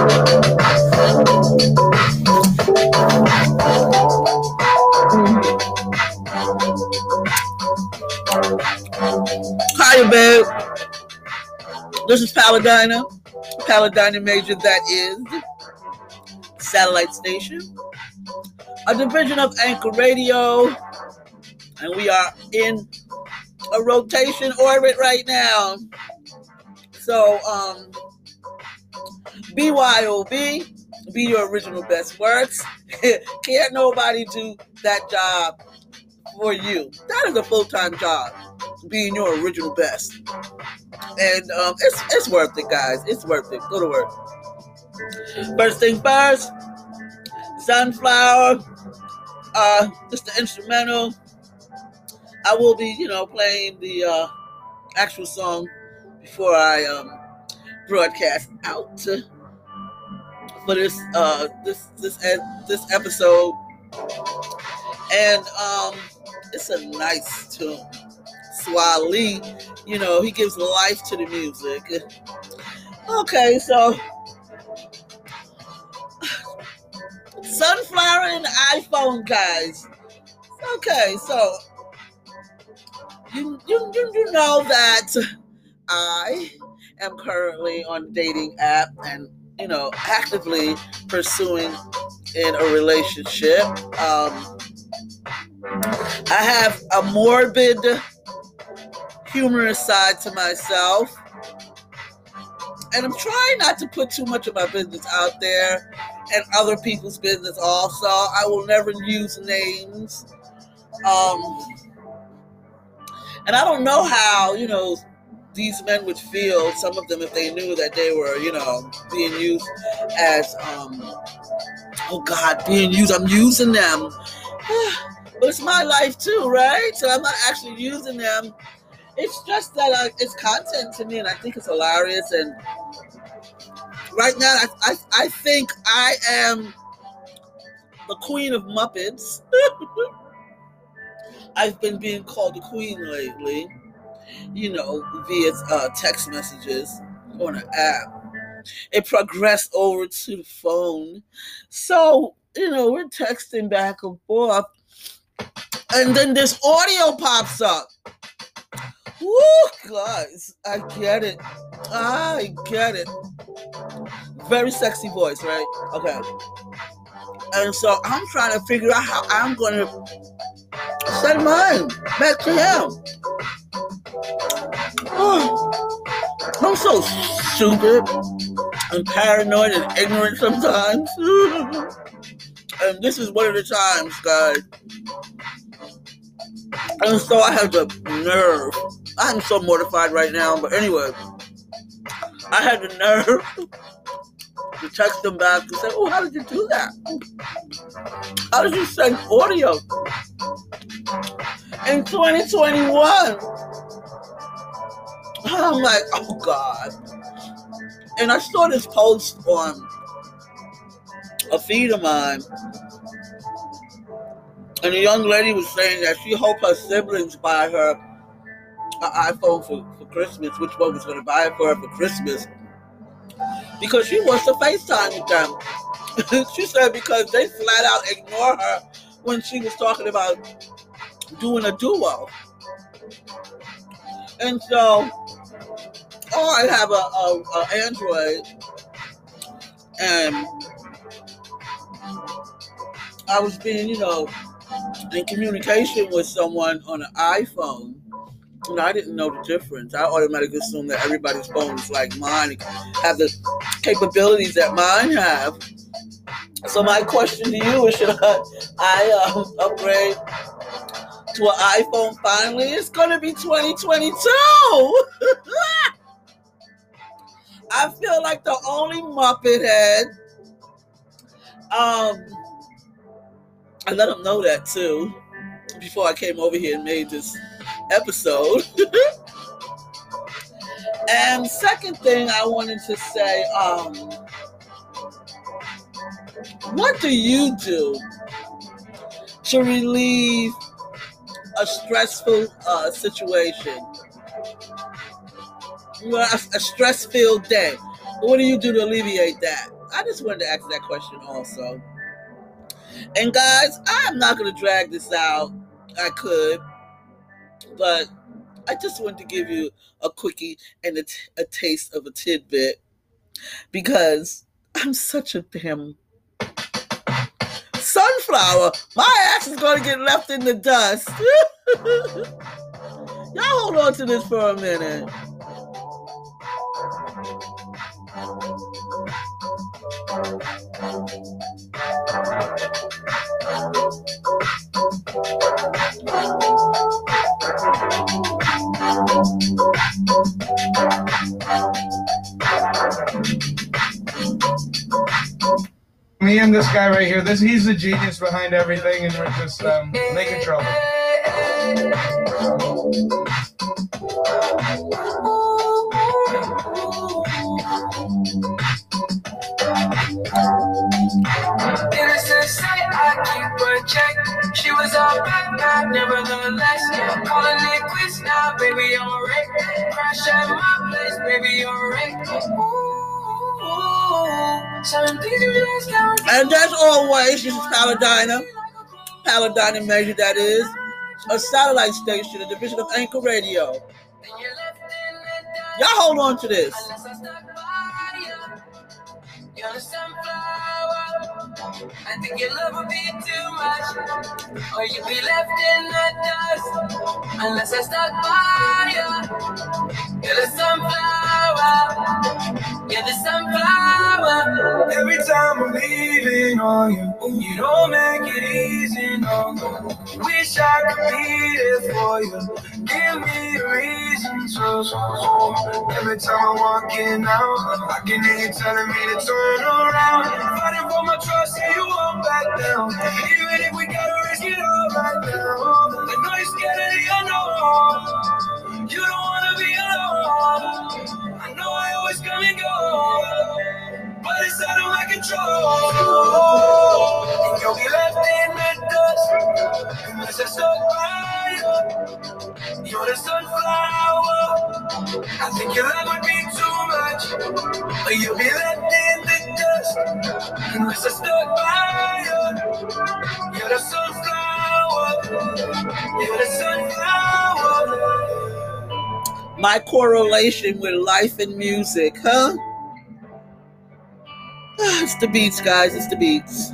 Hiya, babe. This is Paladina. Paladina Major, that is satellite station, a division of Anchor Radio, and we are in a rotation orbit right now. So, um, BYOB, be your original best works. Can't nobody do that job for you. That is a full time job, being your original best. And um, it's, it's worth it, guys. It's worth it. Go to work. First thing first, Sunflower, uh, just the instrumental. I will be, you know, playing the uh, actual song before I um, broadcast out for this uh, this this this episode, and um, it's a nice tune. Swae Lee, you know, he gives life to the music. Okay, so Sunflower and iPhone guys. Okay, so you, you, you know that I am currently on dating app and you know actively pursuing in a relationship. Um, I have a morbid, humorous side to myself. And I'm trying not to put too much of my business out there and other people's business also. I will never use names. Um, and I don't know how, you know, these men would feel, some of them, if they knew that they were, you know, being used as, um, oh God, being used, I'm using them. but it's my life too, right? So I'm not actually using them. It's just that it's content to me, and I think it's hilarious. And right now, I, I, I think I am the queen of Muppets. I've been being called the queen lately, you know, via uh, text messages on an app. It progressed over to the phone. So, you know, we're texting back and forth. And then this audio pops up. Woo, guys, I get it. I get it. Very sexy voice, right? Okay. And so I'm trying to figure out how I'm going to send mine back to him. I'm so stupid and paranoid and ignorant sometimes. and this is one of the times, guys. And so I have the nerve. I'm so mortified right now, but anyway, I had the nerve to text them back and say, Oh, how did you do that? How did you send audio? In 2021. I'm like, oh God. And I saw this post on a feed of mine. And the young lady was saying that she hoped her siblings buy her an iPhone for, for Christmas, which one was going to buy it for her for Christmas because she wants to FaceTime with them. she said because they flat out ignore her when she was talking about doing a duo. And so, oh, I have a, a, a Android, and I was being, you know, in communication with someone on an iPhone know, I didn't know the difference. I automatically assumed that everybody's phone is like mine, have the capabilities that mine have. So my question to you is: Should I, I um, upgrade to an iPhone finally? It's to be 2022. I feel like the only Muppet head. Um, I let them know that too before I came over here and made this episode. and second thing I wanted to say, um, what do you do to relieve a stressful uh, situation? A, a stress-filled day. What do you do to alleviate that? I just wanted to ask that question also. And guys, I'm not going to drag this out. I could, but I just wanted to give you a quickie and a, t- a taste of a tidbit because I'm such a damn sunflower. My ass is going to get left in the dust. Y'all hold on to this for a minute. Me and this guy right here, this he's the genius behind everything, and we're just um, making trouble. Nevertheless. Calling it quits now, baby, I'm a wreck. Crash at my place, baby, you're a wreck. Ooh, certain things you just can't And as always, this is Paladina. Paladina Major, that is. A satellite station, a division of Anchor Radio. Y'all hold on to this. You're the sunflower. I think your love would be too much. Or you'd be left in the dust. Unless I stuck by you. You're the sunflower. You're the sunflower. Every time I'm leaving on you, you don't make it easy, no. Wish I could be there for you. Give me a reason to. so, so. Every time I'm walking out, I can hear you telling me to turn around. Fighting for my trust, and you won't back down. Even if we gotta risk it all right now. I know you're scared of the unknown. You don't wanna be alone. I know I always come and go, but it's out of my control. And you'll be left in the dust unless I stuck by you. You're the sunflower. I think your love would be too much, but you'll be left unless I by you. You're the sunflower. You're the sunflower. My correlation with life and music, huh? Ah, It's the beats, guys. It's the beats.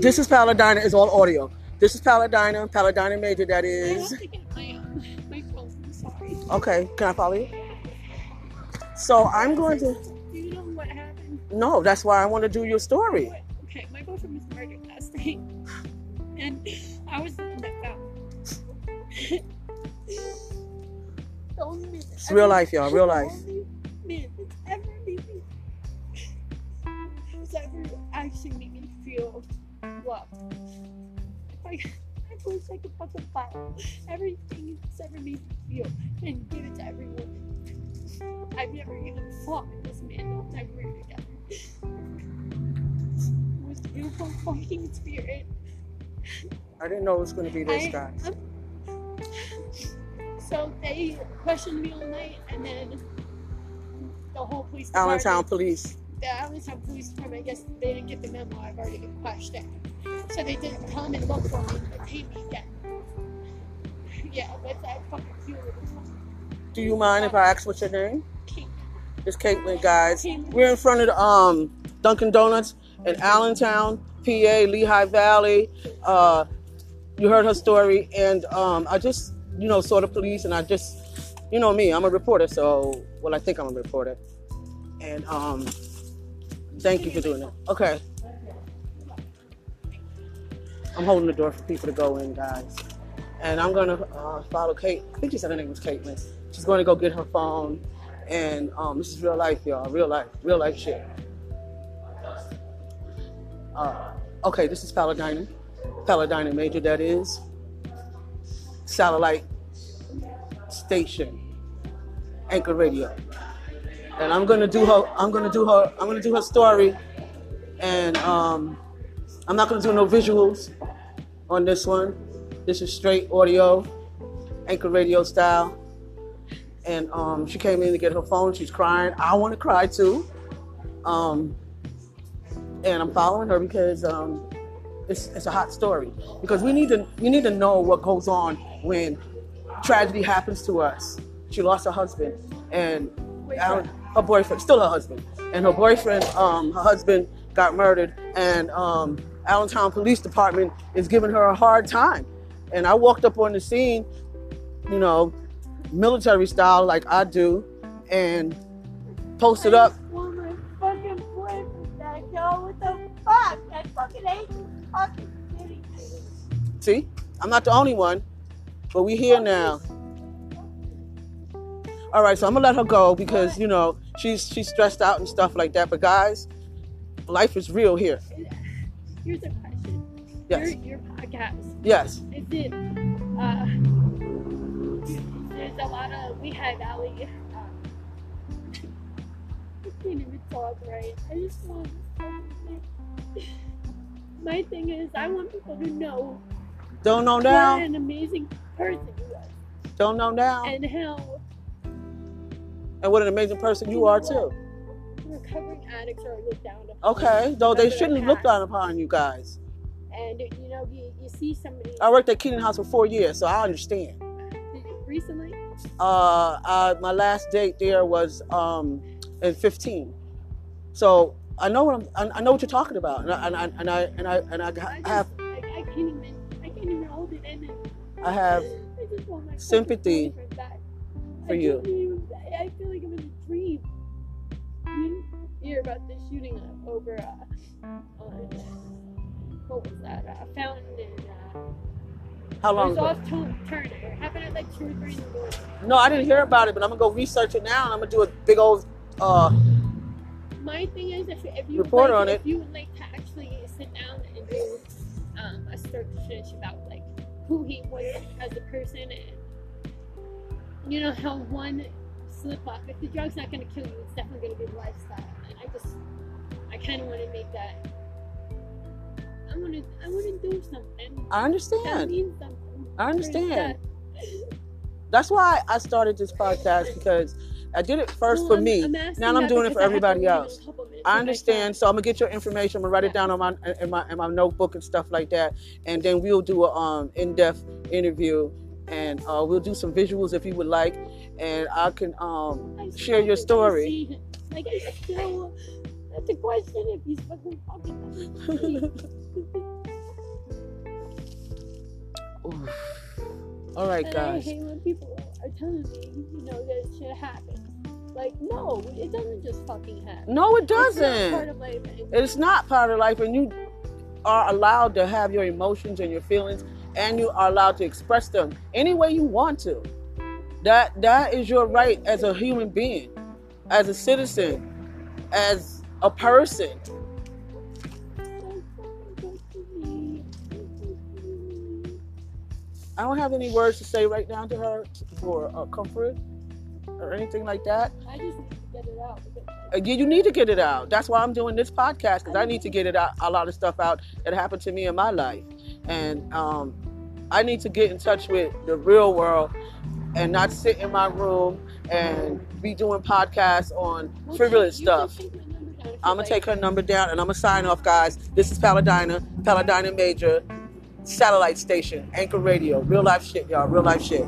This is Paladina. Is all audio. This is Paladina. Paladina Major. that is. I have to get my, my phone. I'm sorry. Okay. Can I follow you? So I'm going to. Do you know what happened? No, that's why I want to do your story. Okay, my boyfriend was murdered last night. And I was the one that found only man It's real life, y'all. Real life. Man that's ever made me. Ever actually made me feel loved. If I, wish I could fucking file everything he's ever made me feel and give it to everyone. I've never even fought with this man the whole time we were together. It was beautiful fucking spirit. I didn't know it was going to be this I- guy. I'm- So they questioned me all night, and then the whole police department, Allentown Police. the Allentown Police Department, I guess they didn't get the memo. I've already been questioned, so they didn't come and look for me and pay me again. Yeah, that fucking cute little Do you mind if I ask what's your name? cake. It's Caitlin, guys. Caitlin. We're in front of the um, Dunkin' Donuts in Allentown, PA, Lehigh Valley. Uh, you heard her story, and um, I just, you know, saw the police, and I just, you know me, I'm a reporter, so, well, I think I'm a reporter. And um, thank you for doing that. Okay. I'm holding the door for people to go in, guys. And I'm gonna uh, follow Kate. I think she said her name was Caitlin. She's going to go get her phone. And um, this is real life, y'all. Real life. Real life shit. Uh, okay, this is Paladina. Paladina Major, that is. Satellite station. Anchor Radio. And I'm gonna do her I'm gonna do her I'm gonna do her story And um, I'm not gonna do no visuals on this one. This is straight audio, anchor radio style. And um, she came in to get her phone. She's crying. I want to cry too. Um, and I'm following her because um, it's, it's a hot story. Because we need to we need to know what goes on when tragedy happens to us. She lost her husband and her boyfriend, still her husband, and her boyfriend, um, her husband got murdered, and um, Allentown Police Department is giving her a hard time. And I walked up on the scene, you know, military style like I do, and posted up. I want my fucking boyfriend back, yo. What the fuck? I fucking hate this fucking city. See, I'm not the only one, but we here now. All right, so I'm gonna let her go because you know she's she's stressed out and stuff like that. But guys, life is real here. Here's a question. Yes. Your, your podcast. Yes. Is it, uh, there's a lot of, we had Ali, uh, I can't even talk right. I just want My thing is, I want people to know Don't know now. what an amazing person you are. Don't know now. And how And what an amazing person you are too. Recovering addicts are looked down upon. Okay, though they shouldn't look down upon you guys. And, you know, you, you see somebody I worked at Keenan House for four years, so I understand. recently, Uh, uh, my last date there was um, in 15. So I know what I'm, I, I know what you're talking about, and I and I and I and I, and I I just, have I, I can't even, I can't even hold it in. I have I just want my fucking sympathy for I you. even- I, I feel like I'm in a dream. You hear about the shooting over uh, on what was that? Uh, Fountain and uh, how long ago? off Turn- Turner. It happened at like two or three in the morning. No, I didn't hear about it, but I'm gonna go research it now, and I'm gonna do a big old. Uh, My thing is, if, if you Report like, on if it. you would like to actually sit down and do um, a search about like who he was as a person and you know how one slip up. If the drug's not going to kill you, it's definitely going to be the lifestyle. And I I kind of want to make that. I want to, I want to do something. I understand. something. I understand. That's why I started this podcast because I did it first for I'm- me. I'm Now I'm doing it for I everybody leave in a else. I understand, so I'm gonna get your information. I'm gonna write it down on my in my in my notebook and stuff like that, and then we'll do a um in-depth interview, and uh, we'll do some visuals if you would like, and I can um I share your story. Like I still, that's a question if he's fucking fucking. All right, and I hate when people are telling me, you know, that shit happens. Like, no, it doesn't just fucking happen. No, it It's not part doesn't. of life. It's not part of life, and you are allowed to have your emotions and your feelings, and you are allowed to express them any way you want to. That that is your right as a human being, as a citizen, as a person. I don't have any words to say right now to her for uh, comfort or anything like that. I just need to get it out. Uh, You you need to get it out. That's why I'm doing this podcast because I need to get it out, a lot of stuff out that happened to me in my life, and um, I need to get in touch with the real world and not sit in my room and be doing podcasts on Well, frivolous stuff. take my number down if I'm gonna like. take her number down and I'm gonna sign off, guys. This is Paladina, Paladina Major, satellite station, Anchor Radio, real life shit, y'all, real life shit.